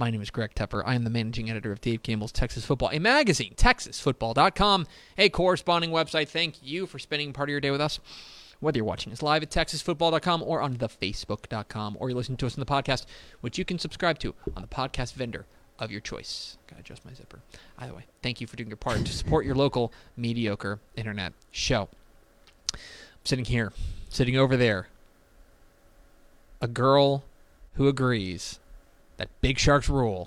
My name is Greg Tepper. I am the managing editor of Dave Campbell's Texas Football, a magazine, texasfootball.com, a corresponding website. Thank you for spending part of your day with us. Whether you're watching us live at texasfootball.com or on the facebook.com, or you're listening to us on the podcast, which you can subscribe to on the podcast vendor of your choice. Gotta adjust my zipper. Either way, thank you for doing your part to support your local mediocre internet show. I'm sitting here, sitting over there, a girl who agrees that big sharks rule.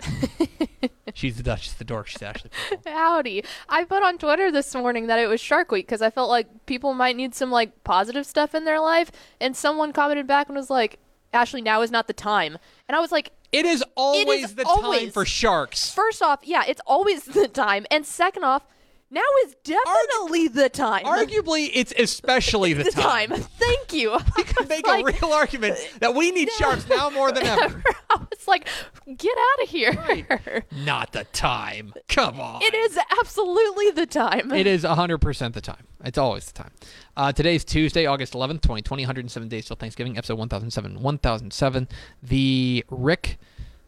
She's the Duchess, the dork. She's Ashley. Purple. Howdy. I put on Twitter this morning that it was Shark Week because I felt like people might need some like positive stuff in their life, and someone commented back and was like, "Ashley, now is not the time." And I was like, It is always the time always. for sharks. first off, yeah, it's always the time, and second off, now is definitely the time. Arguably, it's especially the, the time. Thank you. We could make like- a real argument that we need sharks now more than ever. I was like, get out of here. Not the time. Come on. It is absolutely the time. It is 100% the time. It's always the time. Uh, is Tuesday, August 11th, 2020, 107 days till Thanksgiving, episode 1007. 1007. The Rick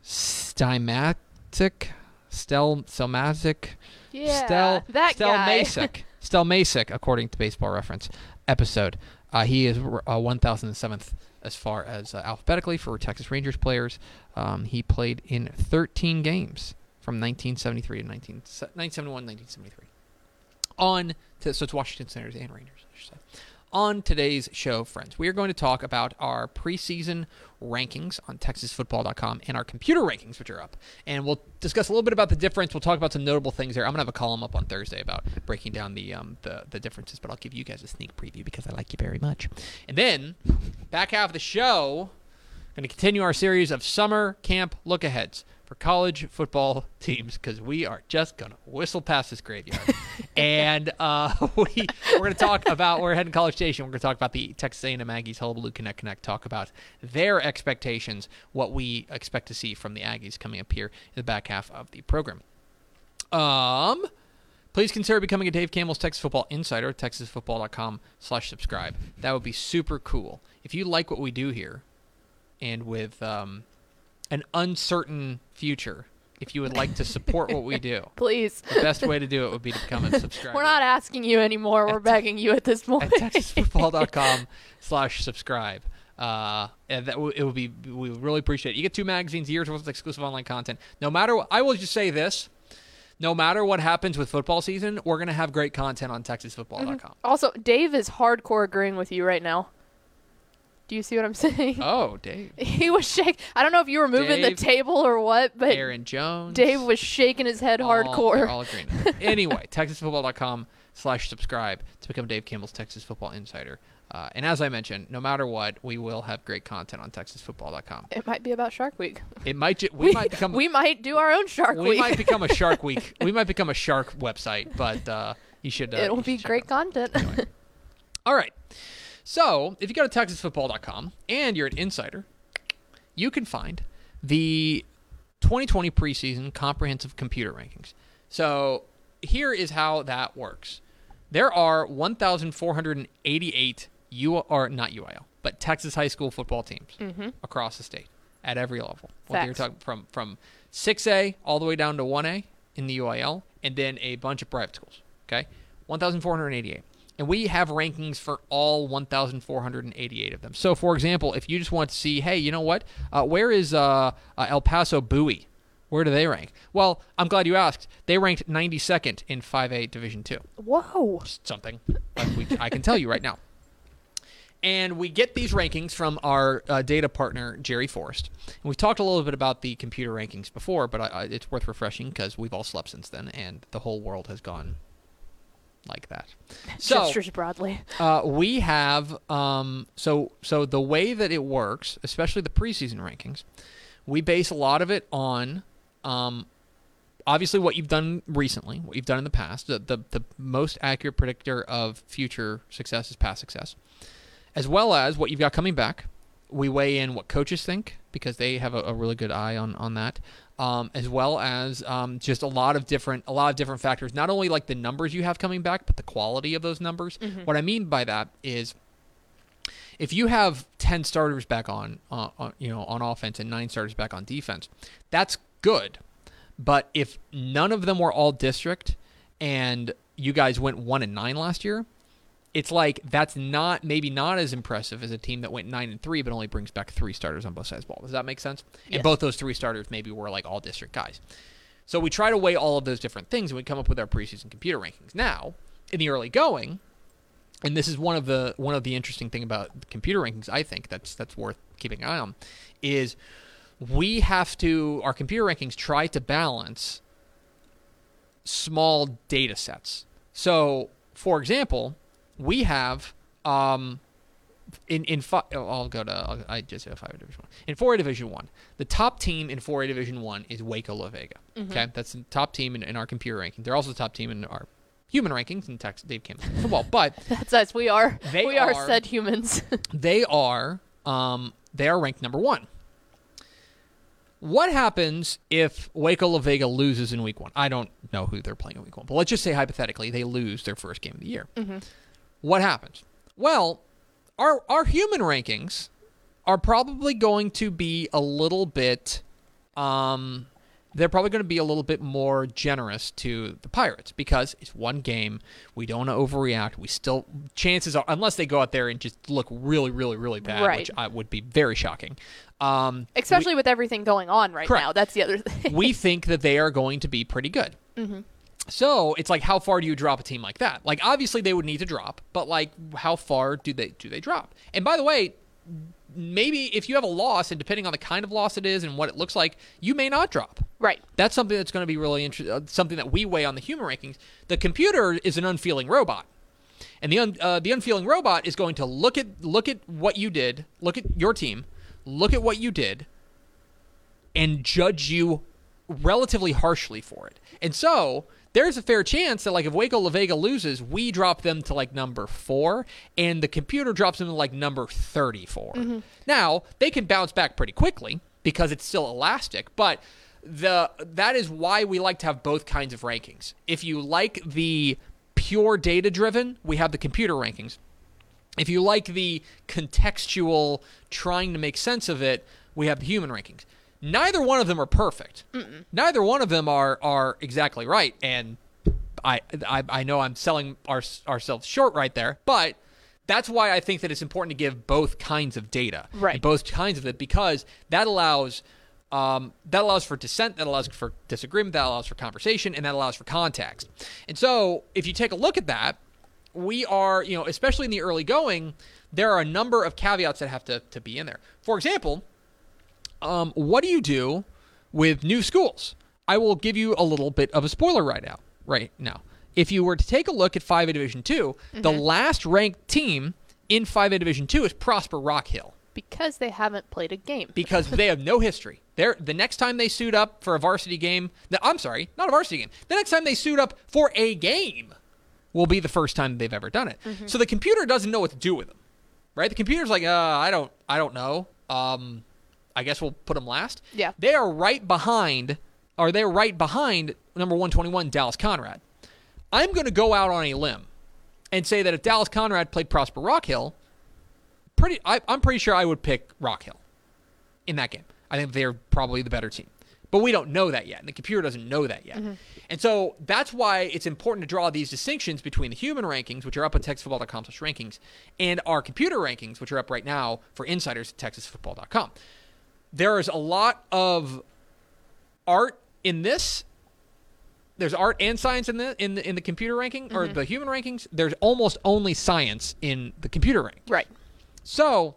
Stymatic, Stel, Stelmatic, Yeah, Stel, that Stel guy. Masick, Stel Masick, according to Baseball Reference episode. Uh, he is uh, 1007th as far as uh, alphabetically for Texas Rangers players. Um, he played in 13 games from 1973 to 19, 1971, 1973 on to, so it's Washington Senators and Rangers, I should say. On today's show, friends, we are going to talk about our preseason rankings on TexasFootball.com and our computer rankings, which are up. And we'll discuss a little bit about the difference. We'll talk about some notable things there. I'm gonna have a column up on Thursday about breaking down the um, the, the differences, but I'll give you guys a sneak preview because I like you very much. And then back half of the show, going to continue our series of summer camp look aheads for college football teams because we are just going to whistle past this graveyard. and uh, we, we're going to talk about, we're heading College Station. We're going to talk about the Texas A&M Aggies Hullabaloo Caneck Caneck, talk about their expectations, what we expect to see from the Aggies coming up here in the back half of the program. Um, please consider becoming a Dave Campbell's Texas Football Insider at texasfootball.com slash subscribe. That would be super cool. If you like what we do here, and with um, an uncertain future, if you would like to support what we do, Please. the best way to do it would be to become a subscriber. We're not asking you anymore. We're begging you at this point. at texasfootball.com slash subscribe. Uh, and that w- it would be we would really appreciate it. You get two magazines, a year's worth of exclusive online content. No matter what, I will just say this: no matter what happens with football season, we're gonna have great content on TexasFootball.com. also, Dave is hardcore agreeing with you right now. Do you see what I'm saying? Oh, Dave, he was shaking. I don't know if you were moving Dave, the table or what, but Aaron Jones, Dave was shaking his head all- hardcore. all agreeing. anyway, TexasFootball.com slash subscribe to become Dave Campbell's Texas Football Insider. Uh, and as I mentioned, no matter what, we will have great content on TexasFootball.com. It might be about Shark Week. It might ju- we, might become we might do our own Shark we Week. We might become a Shark Week. We might become a Shark website, but uh, you should. Uh, It'll you be should great content. out. All right. So if you go to TexasFootball.com and you're an insider, you can find the 2020 preseason comprehensive computer rankings. So here is how that works. There are 1,488 U or not UIL, but Texas high school football teams mm-hmm. across the state. at every level. Whether you're talking from from 6A all the way down to 1A in the UIL, and then a bunch of private schools. Okay, 1,488. And we have rankings for all 1,488 of them. So, for example, if you just want to see, hey, you know what? Uh, where is uh, uh, El Paso Bowie? Where do they rank? Well, I'm glad you asked. They ranked 92nd in 5A Division 2 Whoa. something like we, I can tell you right now. And we get these rankings from our uh, data partner, Jerry Forrest. And we've talked a little bit about the computer rankings before, but I, I, it's worth refreshing because we've all slept since then, and the whole world has gone like that. So Gestures broadly. uh, we have um, so so the way that it works, especially the preseason rankings, we base a lot of it on um, obviously what you've done recently, what you've done in the past. The, the the most accurate predictor of future success is past success, as well as what you've got coming back. We weigh in what coaches think because they have a, a really good eye on on that, um, as well as um, just a lot of different a lot of different factors. Not only like the numbers you have coming back, but the quality of those numbers. What I mean by that is if you have 10 starters back on, uh, on you know on offense and nine starters back on defense that's good but if none of them were all district and you guys went 1 and 9 last year it's like that's not maybe not as impressive as a team that went 9 and 3 but only brings back three starters on both sides of the ball. Does that make sense? And both those three starters maybe were like all district guys. So we try to weigh all of those different things and we come up with our preseason computer rankings. Now in the early going and this is one of the one of the interesting thing about computer rankings i think that's that's worth keeping an eye on is we have to our computer rankings try to balance small data sets. So for example we have um in in fi- oh, I'll go to I'll, I just said five division one in four A division one the top team in four A division one is Waco La Vega okay that's the top team in, in our computer ranking they're also the top team in our human rankings in Texas Dave Kim football but That's us. We are. We are, are- said humans. they are um, they are ranked number one. What happens if Waco La Vega loses in week one? I don't know who they're playing in week one, but let's just say hypothetically they lose their first game of the year. What happens? Well, our our human rankings are probably going to be a little bit um they're probably going to be a little bit more generous to the Pirates because it's one game. We don't want to overreact. We still chances are unless they go out there and just look really, really, really bad, Right. which I, would be very shocking. Um, Especially with everything going on right Correct. now. That's the other thing. we think that they are going to be pretty good. So it's like, how far do you drop a team like that? Like, obviously they would need to drop, but like, how far do they do they drop? And by the way, maybe if you have a loss, and depending on the kind of loss it is and what it looks like, you may not drop. right. That's something that's going to be really interesting. Uh, something that we weigh on the human rankings. The computer is an unfeeling robot, and the un- uh, the unfeeling robot is going to look at look at what you did, look at your team, look at what you did, and judge you relatively harshly for it. And so there's a fair chance that like if Waco La Vega loses, we drop them to like number four, and the computer drops them to like number 34. Mm-hmm. Now they can bounce back pretty quickly because it's still elastic, but the that is why we like to have both kinds of rankings. If you like the pure data driven, we have the computer rankings. If you like the contextual, trying to make sense of it, we have the human rankings. Neither one of them are perfect. Neither one of them are are exactly right. And I I, I know I'm selling our, ourselves short right there, but that's why I think that it's important to give both kinds of data, Right. both kinds of it, because that allows um, that allows for dissent, that allows for disagreement, that allows for conversation, and that allows for context. And so, if you take a look at that, we are, you know, especially in the early going, there are a number of caveats that have to, to be in there. For example, um, what do you do with new schools? I will give you a little bit of a spoiler right now. Right now, if you were to take a look at 5A Division 2 the last ranked team in 5A Division Two is Prosper Rock Hill Because they haven't played a game. because they have no history. They're, the next time they suit up for a varsity game, no, I'm sorry, not a varsity game. The next time they suit up for a game will be the first time they've ever done it. So the computer doesn't know what to do with them, right? The computer's like, uh, I don't, I don't know. Um, I guess we'll put them last. Yeah. They are right behind, or they're right behind number 121, Dallas Conrad. I'm going to go out on a limb and say that if Dallas Conrad played Prosper Rock Hill, pretty, I, I'm pretty sure I would pick Rock Hill in that game. I think they're probably the better team. But we don't know that yet, and the computer doesn't know that yet. Mm-hmm. And so that's why it's important to draw these distinctions between the human rankings, which are up at texasfootball.com slash rankings, and our computer rankings, which are up right now for insiders at texasfootball.com. There is a lot of art in this. There's art and science in the in the in the computer ranking or mm-hmm. the human rankings. There's almost only science in the computer rank. Right. So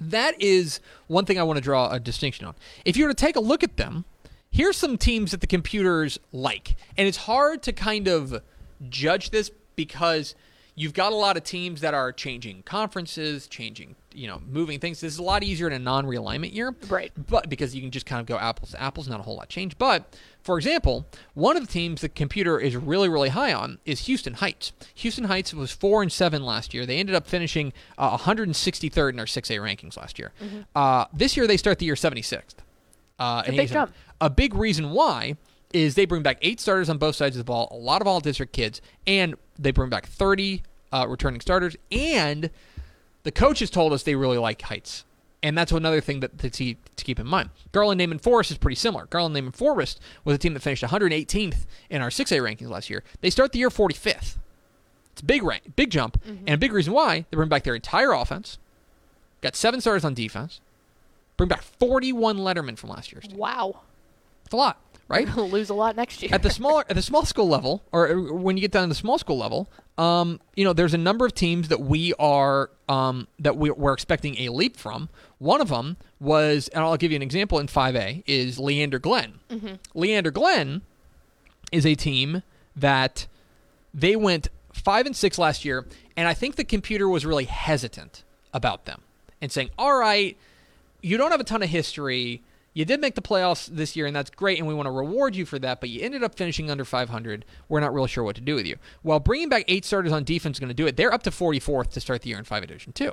that is one thing I want to draw a distinction on. If you were to take a look at them, here's some teams that the computers like. And it's hard to kind of judge this because you've got a lot of teams that are changing conferences, changing, you know, moving things. This is a lot easier in a non-realignment year. Right. But because you can just kind of go apples to apples, not a whole lot change. But for example, one of the teams the computer is really, really high on is Houston Heights. Houston Heights was four and seven last year. They ended up finishing uh, 163rd in our 6A rankings last year. Uh, this year they start the year 76th. Uh, and Mm-hmm. big a- jump. a big reason why is they bring back eight starters on both sides of the ball, a lot of all district kids, and they bring back 30 uh, returning starters. And the coaches told us they really like Heights. And that's another thing that to, see, to keep in mind. Garland Naaman Forest is pretty similar. Garland Naaman Forest was a team that finished 118th in our 6A rankings last year. They start the year 45th. It's a big rank, big jump, mm-hmm. and a big reason why they bring back their entire offense. Got seven starters on defense. Bring back 41 lettermen from last year's team. Wow. It's a lot, right? We'll lose a lot next year. at the smaller at the small school level, or uh, when you get down to the small school level, um, you know, there's a number of teams that we are um, that we, we're expecting a leap from. One of them was, and I'll give you an example in 5A, is Leander Glenn. Leander Glenn is a team that they went five and six last year, and I think the computer was really hesitant about them and saying, "All right, you don't have a ton of history. You did make the playoffs this year, and that's great, and we want to reward you for that. But you ended up finishing under 500. We're not real sure what to do with you. Well, bringing back eight starters on defense is going to do it. They're up to 44th to start the year in 5 Division 2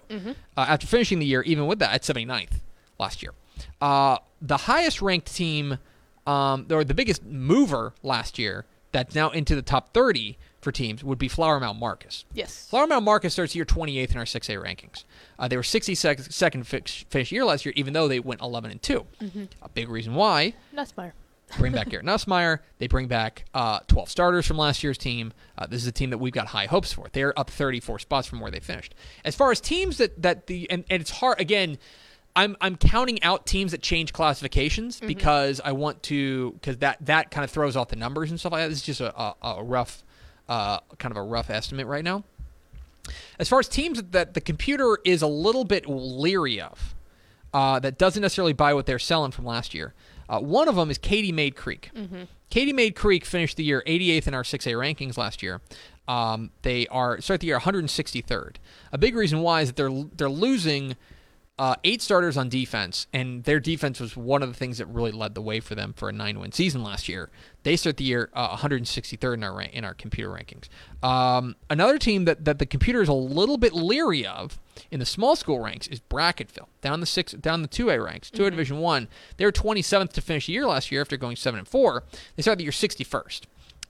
uh, after finishing the year, even with that, at 79th last year. Uh, the highest ranked team, um, or the biggest mover last year, that's now into the top 30 for teams, would be Flower Mound Marcus. yes. Flower Mound Marcus starts year 28th in our 6A rankings. Uh, they were 62nd finish, finish year last year, even though they went 11 and 2. A big reason why Nussmeier. bring back Garrett Nussmeier. They bring back uh, 12 starters from last year's team. Uh, this is a team that we've got high hopes for. They're up 34 spots from where they finished. As far as teams that that the and, and it's hard again. I'm I'm counting out teams that change classifications because I want to because that that kind of throws off the numbers and stuff like that. This is just a, a, a rough uh, kind of a rough estimate right now. As far as teams that the computer is a little bit leery of, uh, that doesn't necessarily buy what they're selling from last year. Uh, one of them is Katy Mayde Creek. Katy Mayde Creek finished the year 88th in our 6A rankings last year. Um, they are start the year 163rd. A big reason why is that they're they're losing uh, eight starters on defense, and their defense was one of the things that really led the way for them for a nine-win season last year. They start the year uh, 163rd in our rank, in our computer rankings. Um, another team that, that the computer is a little bit leery of in the small school ranks is Brackettville down the six down the two A ranks, 2 A Division One. They were 27th to finish the year last year after going seven and four. They started the year 61st,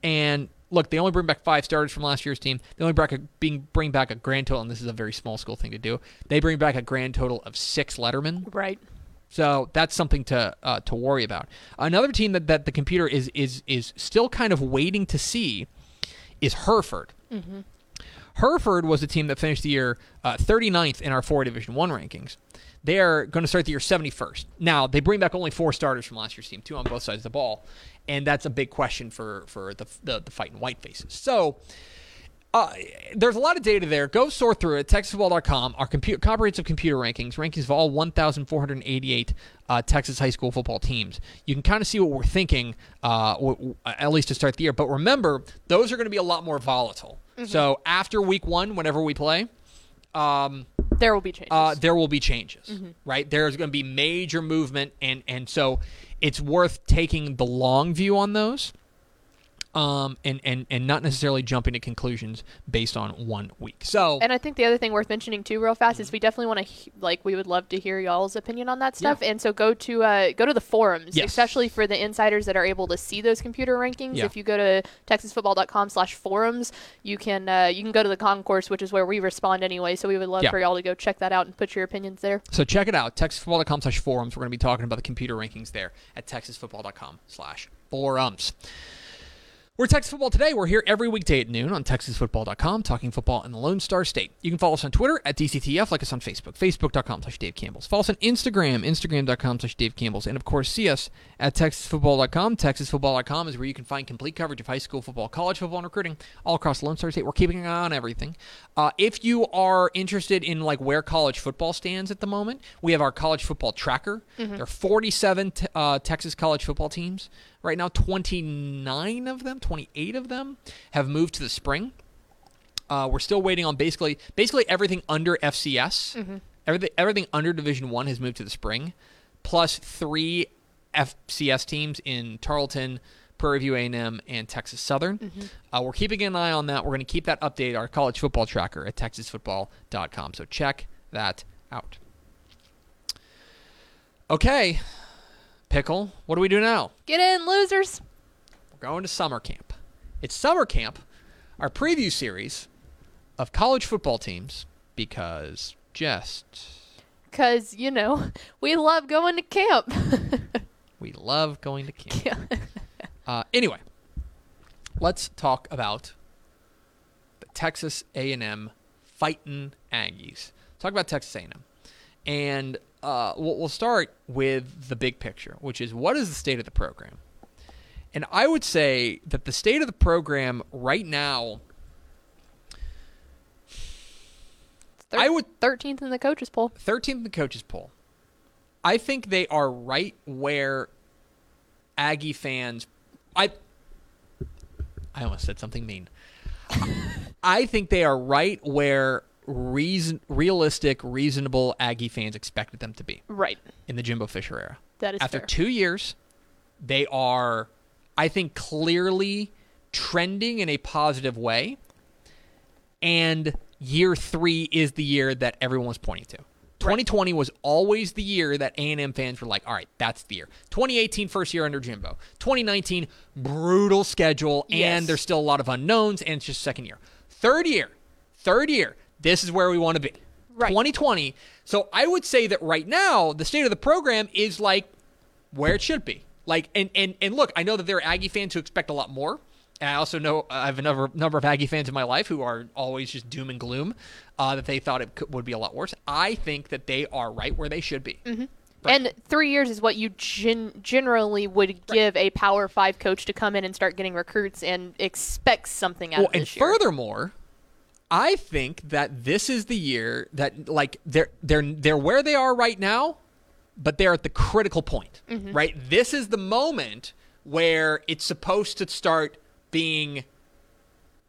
and look, they only bring back five starters from last year's team. They only bring, a, being, bring back a grand total, and this is a very small school thing to do. They bring back a grand total of six Lettermen. Right. So that's something to uh, to worry about. Another team that, that the computer is is is still kind of waiting to see is Hereford. Hereford was a team that finished the year uh, 39th in our four Division One rankings. They are going to start the year 71st. Now they bring back only four starters from last year's team, two on both sides of the ball, and that's a big question for for the the, the fighting white faces. So. Uh, there's a lot of data there. Go sort through it. TexasFootball.com, our comprehensive computer rankings, rankings of all 1,488 uh, Texas high school football teams. You can kind of see what we're thinking, uh, w- at least to start the year. But remember, those are going to be a lot more volatile. So after week one, whenever we play, um, There will be changes. uh, there will be changes, right? There's going to be major movement, and and so it's worth taking the long view on those. Um, and, and, and not necessarily jumping to conclusions based on one week. So, And I think the other thing worth mentioning too, real fast, is we definitely want to like we would love to hear y'all's opinion on that stuff. And so go to uh, go to the forums, Yes. especially for the insiders that are able to see those computer rankings. Yeah. If you go to texasfootball.com/forums, you can uh, you can go to the concourse, which is where we respond anyway. So we would love Yeah. for y'all to go check that out and put your opinions there. so check it out, texasfootball.com slash forums. We're going to be talking about the computer rankings there at texasfootball.com slash forums. We're Texas Football Today. We're here every weekday at noon on TexasFootball.com, talking football in the Lone Star State. You can follow us on Twitter at DCTF, like us on Facebook, Facebook.com slash Dave Campbell's. Follow us on Instagram, Instagram.com slash Dave Campbell's. And of course, see us at TexasFootball.com. TexasFootball.com is where you can find complete coverage of high school football, college football, and recruiting all across the Lone Star State. We're keeping an eye on everything. Uh, if you are interested in like where college football stands at the moment, we have our college football tracker. There are 47 t- uh, Texas college football teams. Right now, 29 of them, 28 of them have moved to the spring. Uh, we're still waiting on basically basically everything under FCS. Everything everything under Division One has moved to the spring, plus three FCS teams in Tarleton, Prairie View A&M, and Texas Southern. Uh, we're keeping an eye on that. We're going to keep that update Our college football tracker at texasfootball.com. So check that out. Okay, pickle. What do we do now? Get in, losers. We're going to summer camp. It's summer camp, our preview series of college football teams, because just Cause you know we love going to camp. we love going to camp. Yeah. Uh, anyway, let's talk about the Texas A&M fighting Aggies. Talk about Texas A&M, and uh, we'll, we'll start with the big picture, which is what is the state of the program. And I would say that the state of the program right now, I would thirteenth in the coaches poll. 13th in the coaches poll. I think they are right where Aggie fans I I almost said something mean. I think they are right where reason realistic, reasonable Aggie fans expected them to be Right. in the Jimbo Fisher era. That is After fair. 2 years, they are I think clearly trending in a positive way. And year 3 is the year that everyone was pointing to. 2020 was always the year that A&M fans were like, all right, that's the year. 2018, first year under Jimbo. 2019, brutal schedule, and Yes. there's still a lot of unknowns, and it's just second year. Third year, third year, this is where we want to be. Right. 2020. So I would say that right now, the state of the program is like where it should be. Like, and, and, and look, I know that there are Aggie fans who expect a lot more. And I also know I have a number, number of Aggie fans in my life who are always just doom and gloom uh, that they thought it could, would be a lot worse. I think that they are right where they should be. Right. And three years is what you gen- generally would give a Power Five coach to come in and start getting recruits and expect something out Well, of and this year. furthermore, I think that this is the year that like they're they're they're where they are right now, but they're at the critical point. Mm-hmm. Right? This is the moment where it's supposed to start being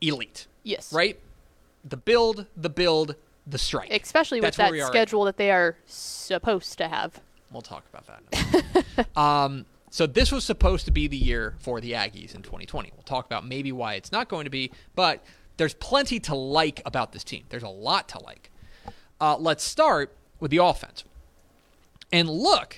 elite. yes, Right? The build, the build, the strike. Especially with That's where that we are right schedule that they are supposed to have. We'll talk about that. um, so this was supposed to be the year for the Aggies in 2020. We'll talk about maybe why it's not going to be, but there's plenty to like about this team. There's a lot to like. Uh, let's start with the offense. And look,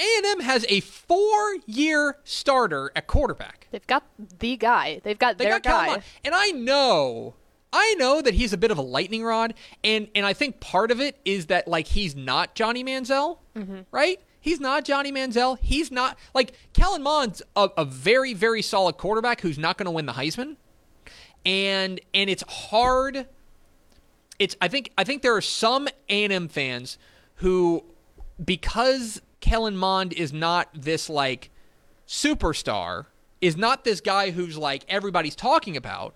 A&M has a four-year starter at quarterback. They've got the guy. They've got They their got guy. And I know, I know that he's a bit of a lightning rod, and and I think part of it is that like he's not Johnny Manziel, Mm-hmm. right? He's not Johnny Manziel. He's not like Kellen Mond's a, a very very solid quarterback who's not going to win the Heisman, and and it's hard. It's I think I think there are some A and M fans who because Kellen Mond is not this like superstar, is not this guy who's like everybody's talking about,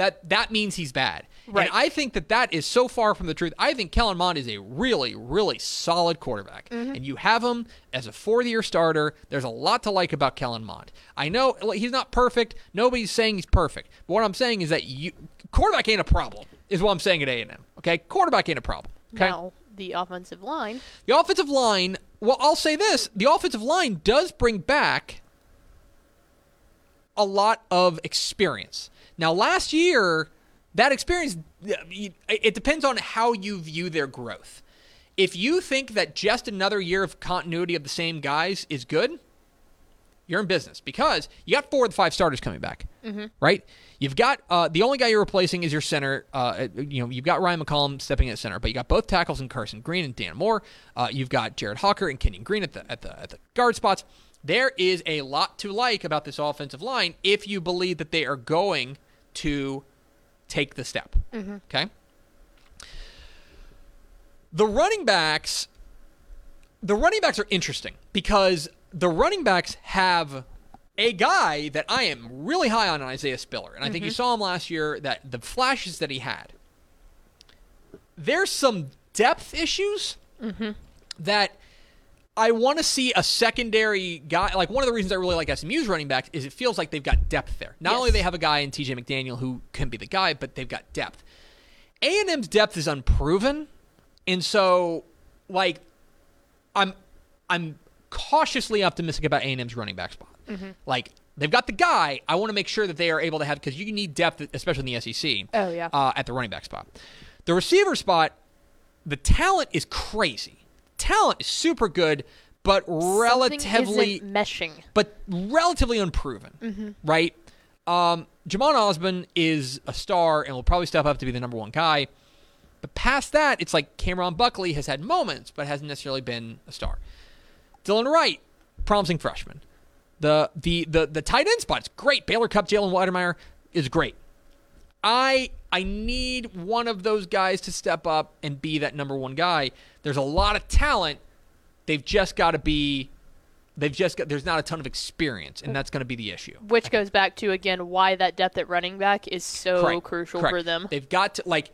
that that means he's bad. Right. And I think that that is so far from the truth. I think Kellen Mond is a really, really solid quarterback. Mm-hmm. And you have him as a fourth year starter. There's a lot to like about Kellen Mond. I know he's not perfect. Nobody's saying he's perfect. But what I'm saying is that you quarterback ain't a problem, is what I'm saying at A&M. Okay? Quarterback ain't a problem. Okay? Now the offensive line. The offensive line, well, I'll say this the offensive line does bring back a lot of experience. Now, last year, that experience, it depends on how you view their growth. If you think that just another year of continuity of the same guys is good, you're in business because you got four of the five starters coming back, mm-hmm. right? You've got uh, the only guy you're replacing is your center. Uh, you know, you've got Ryan McCollum stepping at center, but you got both tackles and Carson Green and Dan Moore. Uh, you've got Jared Hocker and Kenyon Green at the at the at the guard spots. There is a lot to like about this offensive line if you believe that they are going to take the step. Mm-hmm. Okay. The running backs, the running backs are interesting because the running backs have a guy that I am really high on, Isaiah Spiller, and I mm-hmm. think you mm-hmm. saw him last year. That the flashes that he had. There's some depth issues mm-hmm. that I want to see a secondary guy. Like one of the reasons I really like SMU's running backs is it feels like they've got depth there. Not yes. only they have a guy in TJ McDaniel who can be the guy, but they've got depth. A and M's depth is unproven, and so like I'm I'm cautiously optimistic about A&M's running back spot. Mm-hmm. Like they've got the guy. I want to make sure that they are able to have because you need depth, especially in the SEC. Oh yeah. Uh, at the running back spot, the receiver spot, the talent is crazy. Talent is super good, but relatively meshing. But relatively unproven, mm-hmm. right? Um, Jhamon Ausbon is a star and will probably step up to be the number one guy. But past that, it's like Cameron Buckley has had moments, but hasn't necessarily been a star. Dylan Wright, promising freshman. The the the the tight end spot's great. Baylor Cupp, Jalen Wydermyer is great. I I need one of those guys to step up and be that number one guy. There's a lot of talent. They've just got to be. They've just got. There's not a ton of experience, and that's going to be the issue. Which goes back to again why that depth at running back is so Correct. crucial Correct. for them. They've got to like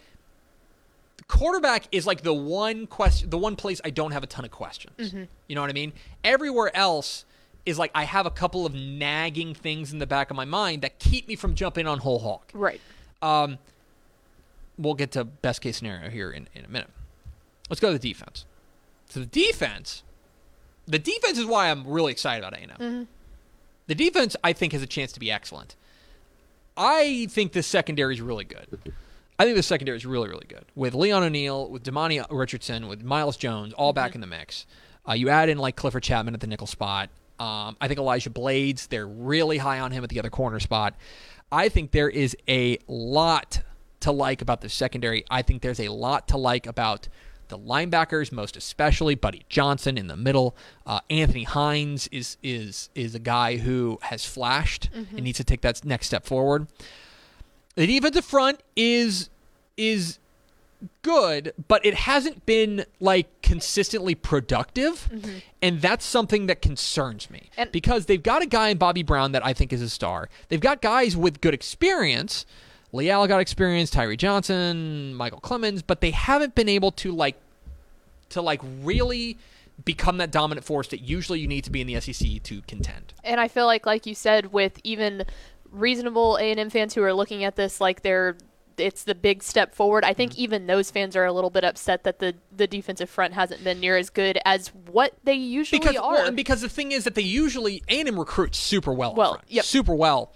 quarterback is like the one question, the one place I don't have a ton of questions. Mm-hmm. You know what I mean? Everywhere else is like I have a couple of nagging things in the back of my mind that keep me from jumping on whole hog. Right. Um, we'll get to best case scenario here in, in a minute. Let's go to the defense. So the defense, the defense is why I'm really excited about A&M. Mm-hmm. The defense, I think, has a chance to be excellent. I think the secondary is really good. I think the secondary is really, really good with Leon O'Neal, with Demani Richardson, with Myles Jones, all mm-hmm. back in the mix. Uh, you add in like Clifford Chapman at the nickel spot. Um, I think Elijah Blades, they're really high on him at the other corner spot. I think there is a lot to like about the secondary. I think there's a lot to like about the linebackers, most especially Buddy Johnson in the middle. Uh, Anthony Hines is is is a guy who has flashed mm-hmm. and needs to take that next step forward. The defensive front is is good, but it hasn't been like consistently productive, mm-hmm. and that's something that concerns me and because they've got a guy in Bobby Brown that I think is a star. They've got guys with good experience. Leal got experience, Tyree Johnson, Michael Clemons, but they haven't been able to like to like really become that dominant force that usually you need to be in the SEC to contend. And I feel like like you said with even reasonable A&M fans who are looking at this like they're it's the big step forward. I think mm-hmm. even those fans are a little bit upset that the, the defensive front hasn't been near as good as what they usually because, are. Well, and because the thing is that they usually A&M recruits super well. Well, yep. super well.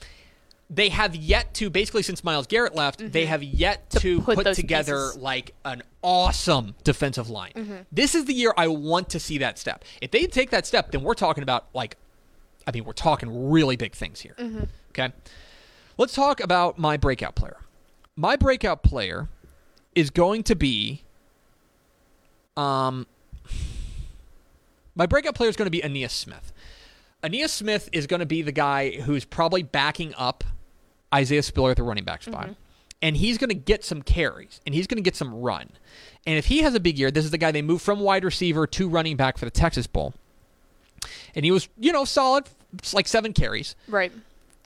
They have yet to basically since Myles Garrett left, mm-hmm. they have yet to, to put, put together pieces. like an awesome defensive line. Mm-hmm. This is the year I want to see that step. If they take that step, then we're talking about like I mean, we're talking really big things here. Mm-hmm. Okay. Let's talk about my breakout player. My breakout player is going to be um my breakout player is going to be Ainias Smith. Ainias Smith is going to be the guy who's probably backing up Isaiah Spiller at the running back spot. Mm-hmm. And he's going to get some carries and he's going to get some run. And if he has a big year, this is the guy they moved from wide receiver to running back for the Texas Bowl. And he was, you know, solid, like seven carries. Right.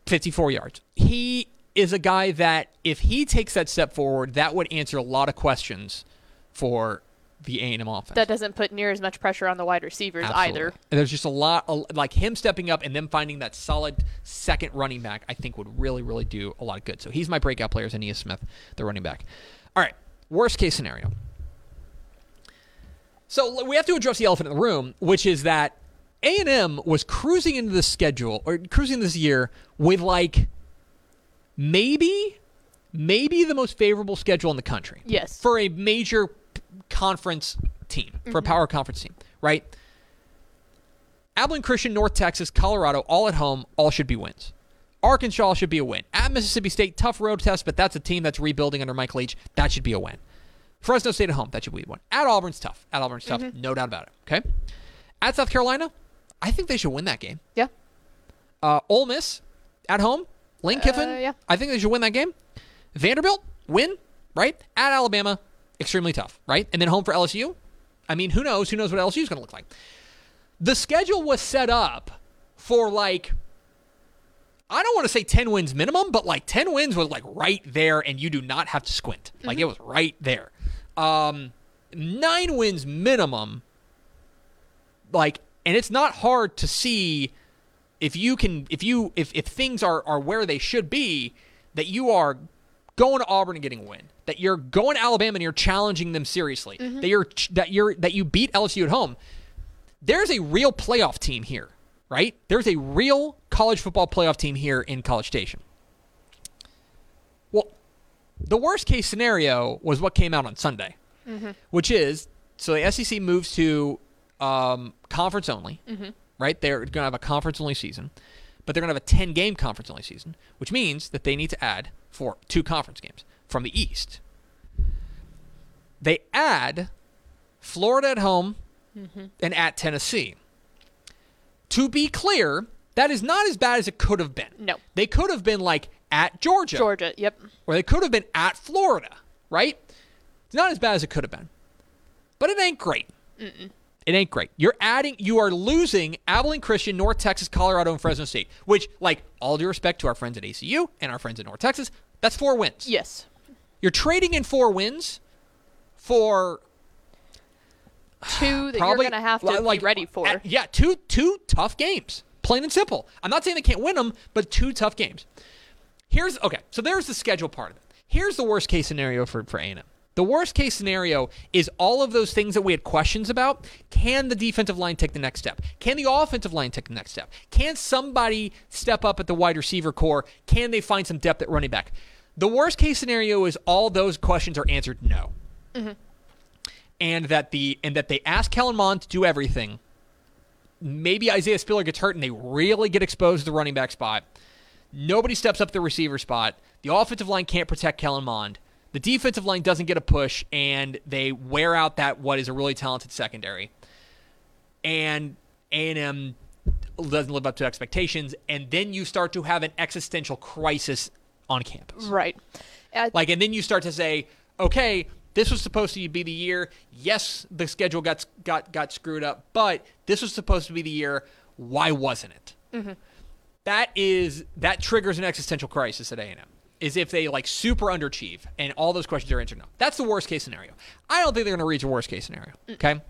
54 yards. He is a guy that if he takes that step forward, that would answer a lot of questions for the A&M offense. That doesn't put near as much pressure on the wide receivers Absolutely. either. And there's just a lot like him stepping up and then finding that solid second running back. I think would really really do a lot of good. So he's my breakout player, Ainias Smith, the running back. All right, worst case scenario. So we have to address the elephant in the room, which is that A and M was cruising into the schedule or cruising this year with like maybe maybe the most favorable schedule in the country. Yes. For a major conference team, for a power conference team, right? Abilene Christian, North Texas, Colorado, all at home, all should be wins. Arkansas should be a win. At Mississippi State, tough road test, but that's a team that's rebuilding under Mike Leach. That should be a win. Fresno State at home, that should be a win. At Auburn's tough. At Auburn's tough, no doubt about it. Okay. At South Carolina, I think they should win that game. Yeah. Uh, Ole Miss at home, Lane Kiffin. yeah. I think they should win that game. Vanderbilt win, right? At Alabama, extremely tough, right? And then home for LSU. I mean, who knows? Who knows what LSU is going to look like? The schedule was set up for like I don't want to say 10 wins minimum, but like 10 wins was like right there and you do not have to squint. Like it was right there. Um 9 wins minimum like and it's not hard to see if you can if you if if things are are where they should be that you are going to Auburn and getting a win that you're going to Alabama and you're challenging them seriously mm-hmm. that you're that you're that you beat LSU at home there's a real playoff team here right? There's a real college football playoff team here in College Station. Well the worst case scenario was what came out on Sunday mm-hmm. which is so the SEC moves to um, conference only, mm-hmm. Right? They're going to have a conference only season, but they're going to have a 10 game conference only season, which means that they need to add four, two conference games from the East. They add Florida at home mm-hmm. and at Tennessee. To be clear, that is not as bad as it could have been. No. They could have been like at Georgia Georgia. Yep. or they could have been at Florida, right? It's not as bad as it could have been, but it ain't great. It ain't great. You're adding, you are losing Abilene Christian, North Texas, Colorado, and Fresno State, which, like, all due respect to our friends at ACU and our friends at North Texas, that's four wins. Yes. You're trading in four wins for Two that probably you're going to have to li- like be ready for. uh, yeah, two two tough games, plain and simple. I'm not saying they can't win them, but two tough games. Here's okay. So there's the schedule part of it. Here's the worst case scenario for for A&M. The worst case scenario is all of those things that we had questions about. Can the defensive line take the next step? Can the offensive line take the next step? Can somebody step up at the wide receiver core? Can they find some depth at running back? The worst case scenario is all those questions are answered no. Mm-hmm. And that the and that they ask Kellen Mond to do everything maybe Isaiah Spiller gets hurt and they really get exposed to the running back spot. Nobody steps up the receiver spot. The offensive line can't protect Kellen Mond. The defensive line doesn't get a push, and they wear out that what is a really talented secondary. And A&M doesn't live up to expectations, and then you start to have an existential crisis on campus. Right. Uh, Like, and then you start to say, okay, this was supposed to be the year. Yes, the schedule got got got screwed up, but this was supposed to be the year. Why wasn't it? That is that triggers an existential crisis at A and M. Is if they like super underachieve and all those questions are answered no. That's the worst case scenario. I don't think they're going to reach a worst case scenario. Mm. Okay.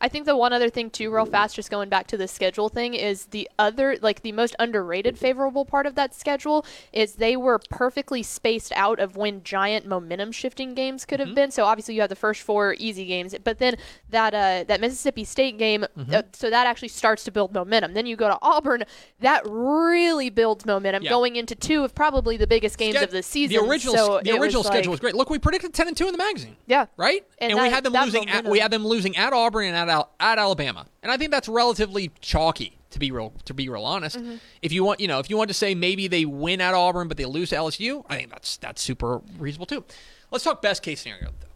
I think the one other thing too, real fast, just going back to the schedule thing, is the other like the most underrated favorable part of that schedule is they were perfectly spaced out of when giant momentum shifting games could have been. So obviously you have the first four easy games, but then that uh, that Mississippi State game, uh, so that actually starts to build momentum. Then you go to Auburn, that really builds momentum Yeah. going into two of probably the biggest games Sched- of the season. The original So the original schedule like- was great. Look, we predicted ten and two in the magazine. Yeah. right? And, And we had them losing. At, we had them losing at Auburn and at Al- at Alabama, and I think that's relatively chalky to be real to be real honest. Mm-hmm. If you want, you know, if you want to say maybe they win at Auburn but they lose to LSU, I think that's that's super reasonable too. Let's talk best case scenario though,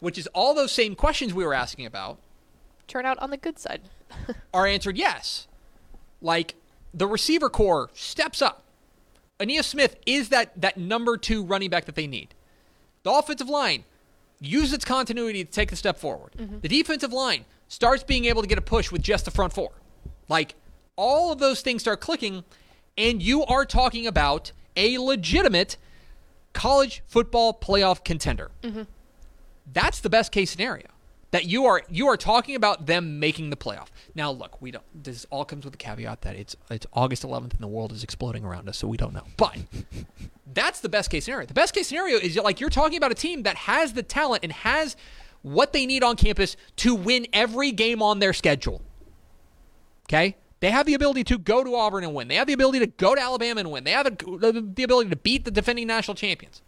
which is all those same questions we were asking about turn out on the good side. are answered yes. Like the receiver core steps up. Ainias Smith is that that number two running back that they need. The offensive line uses its continuity to take a step forward. The defensive line starts being able to get a push with just the front four. Like all of those things start clicking, and you are talking about a legitimate college football playoff contender. Mm-hmm. That's the best case scenario. That you are you are talking about them making the playoff. Now, look, we don't. This all comes with the caveat that it's it's August 11th and the world is exploding around us, so we don't know. But that's the best case scenario. The best case scenario is like you're talking about a team that has the talent and has what they need on campus to win every game on their schedule. Okay? They have the ability to go to Auburn and win. They have the ability to go to Alabama and win. They have the, ability to beat the defending national champions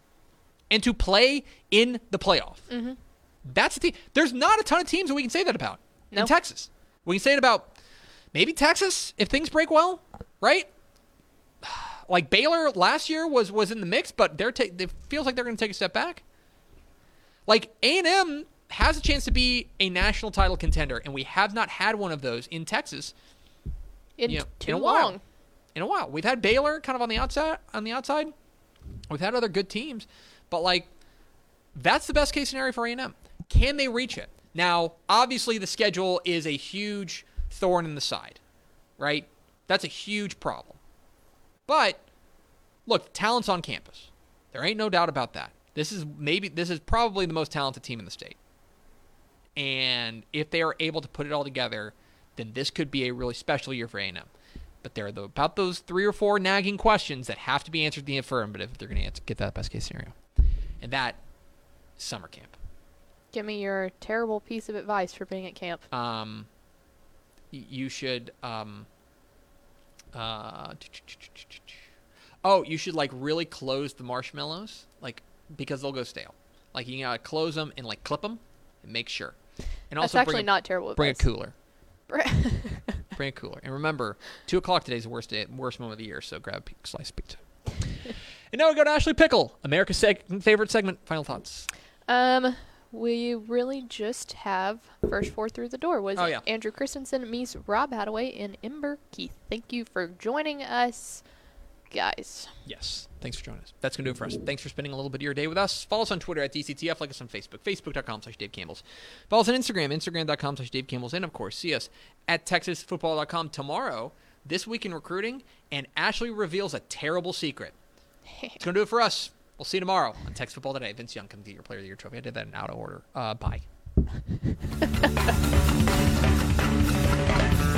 and to play in the playoff. Mm-hmm. That's the team. There's not a ton of teams that we can say that about in Texas. We can say it about maybe Texas if things break well, right? Like Baylor last year was was in the mix, but they're ta- it feels like they're going to take a step back. Like A and M has a chance to be a national title contender, and we have not had one of those in Texas In you know, too in a while. long. in a while. We've had Baylor kind of on the outside. On the outside, we've had other good teams, but like that's the best case scenario for A&M. Can they reach it? Now, obviously, the schedule is a huge thorn in the side, right? That's a huge problem. But look, talent's on campus. There ain't no doubt about that. This is maybe this is probably the most talented team in the state. And if they are able to put it all together, then this could be a really special year for A&M. But there are the, about those three or four nagging questions that have to be answered in the affirmative if they're going to get that best case scenario. And that summer camp. Give me your terrible piece of advice for being at camp. Um, you should um, uh, oh, you should like really close the marshmallows, like because they'll go stale. Like you gotta close them and like clip them and make sure. And That's actually bring a, not terrible bring a cooler. Bring a cooler. And remember, two o'clock today is the worst day, worst moment of the year. So grab a slice of pizza. and now we go to Ashley Pickle, America's seg- favorite segment. Final thoughts. Um, we really just have first four through the door was Oh, yeah. Andrew Christensen meets Rob Hadaway and Ember Keith. Thank you for joining us, guys. Yes. Thanks for joining us. That's going to do it for us. Thanks for spending a little bit of your day with us. Follow us on Twitter at DCTF. Like us on Facebook, facebook.com slash Dave Campbell's. Follow us on Instagram, instagram.com slash Dave Campbell's. And, of course, see us at texasfootball.com tomorrow, this week in recruiting, and Ashley reveals a terrible secret. It's going to do it for us. We'll see you tomorrow on Texas Football Today. Vince Young, come get your Player of the Year trophy. I did that in out of order. Uh, bye.